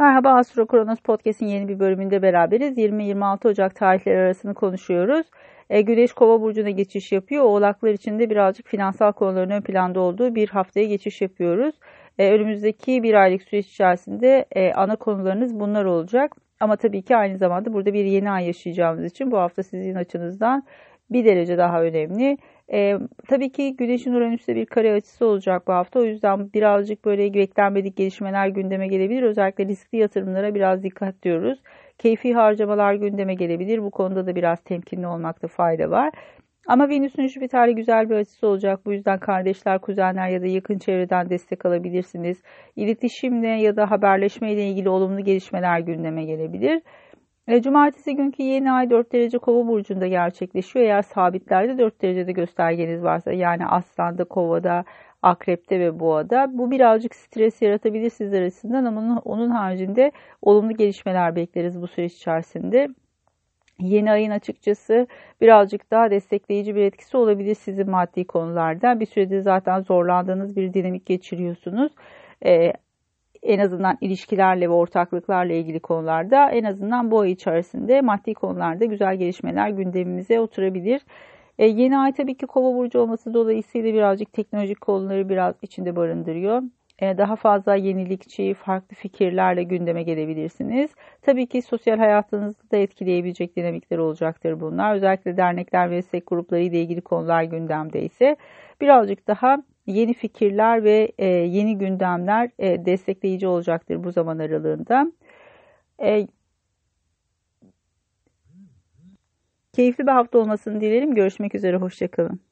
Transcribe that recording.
Merhaba Astro Kronos Podcast'in yeni bir bölümünde beraberiz. 20-26 Ocak tarihleri arasını konuşuyoruz. E, Güneş Kova burcuna geçiş yapıyor. Oğlaklar için de birazcık finansal konuların ön planda olduğu bir haftaya geçiş yapıyoruz. E, önümüzdeki bir aylık süreç içerisinde e, ana konularınız bunlar olacak. Ama tabii ki aynı zamanda burada bir yeni ay yaşayacağımız için bu hafta sizin açınızdan bir derece daha önemli. E, tabii ki Güneş'in Uranüs'te bir kare açısı olacak bu hafta. O yüzden birazcık böyle beklenmedik gelişmeler gündeme gelebilir. Özellikle riskli yatırımlara biraz dikkat diyoruz. Keyfi harcamalar gündeme gelebilir. Bu konuda da biraz temkinli olmakta fayda var. Ama Venüs'ün Jüpiter'le güzel bir açısı olacak. Bu yüzden kardeşler, kuzenler ya da yakın çevreden destek alabilirsiniz. İletişimle ya da haberleşme ile ilgili olumlu gelişmeler gündeme gelebilir. E, cumartesi günkü yeni ay 4 derece kova burcunda gerçekleşiyor. Eğer sabitlerde 4 derecede göstergeniz varsa yani aslanda kovada, akrepte ve boğada bu birazcık stres yaratabilir sizler açısından ama onun, haricinde olumlu gelişmeler bekleriz bu süreç içerisinde. Yeni ayın açıkçası birazcık daha destekleyici bir etkisi olabilir sizin maddi konularda. Bir süredir zaten zorlandığınız bir dinamik geçiriyorsunuz. Ee, en azından ilişkilerle ve ortaklıklarla ilgili konularda en azından bu ay içerisinde maddi konularda güzel gelişmeler gündemimize oturabilir. E, yeni ay tabii ki kova burcu olması dolayısıyla birazcık teknolojik konuları biraz içinde barındırıyor. E, daha fazla yenilikçi, farklı fikirlerle gündeme gelebilirsiniz. Tabii ki sosyal hayatınızı da etkileyebilecek dinamikler olacaktır bunlar. Özellikle dernekler ve meslek grupları ile ilgili konular gündemde ise birazcık daha yeni fikirler ve e, yeni gündemler e, destekleyici olacaktır bu zaman aralığında. E, keyifli bir hafta olmasını dilerim. Görüşmek üzere, hoşçakalın.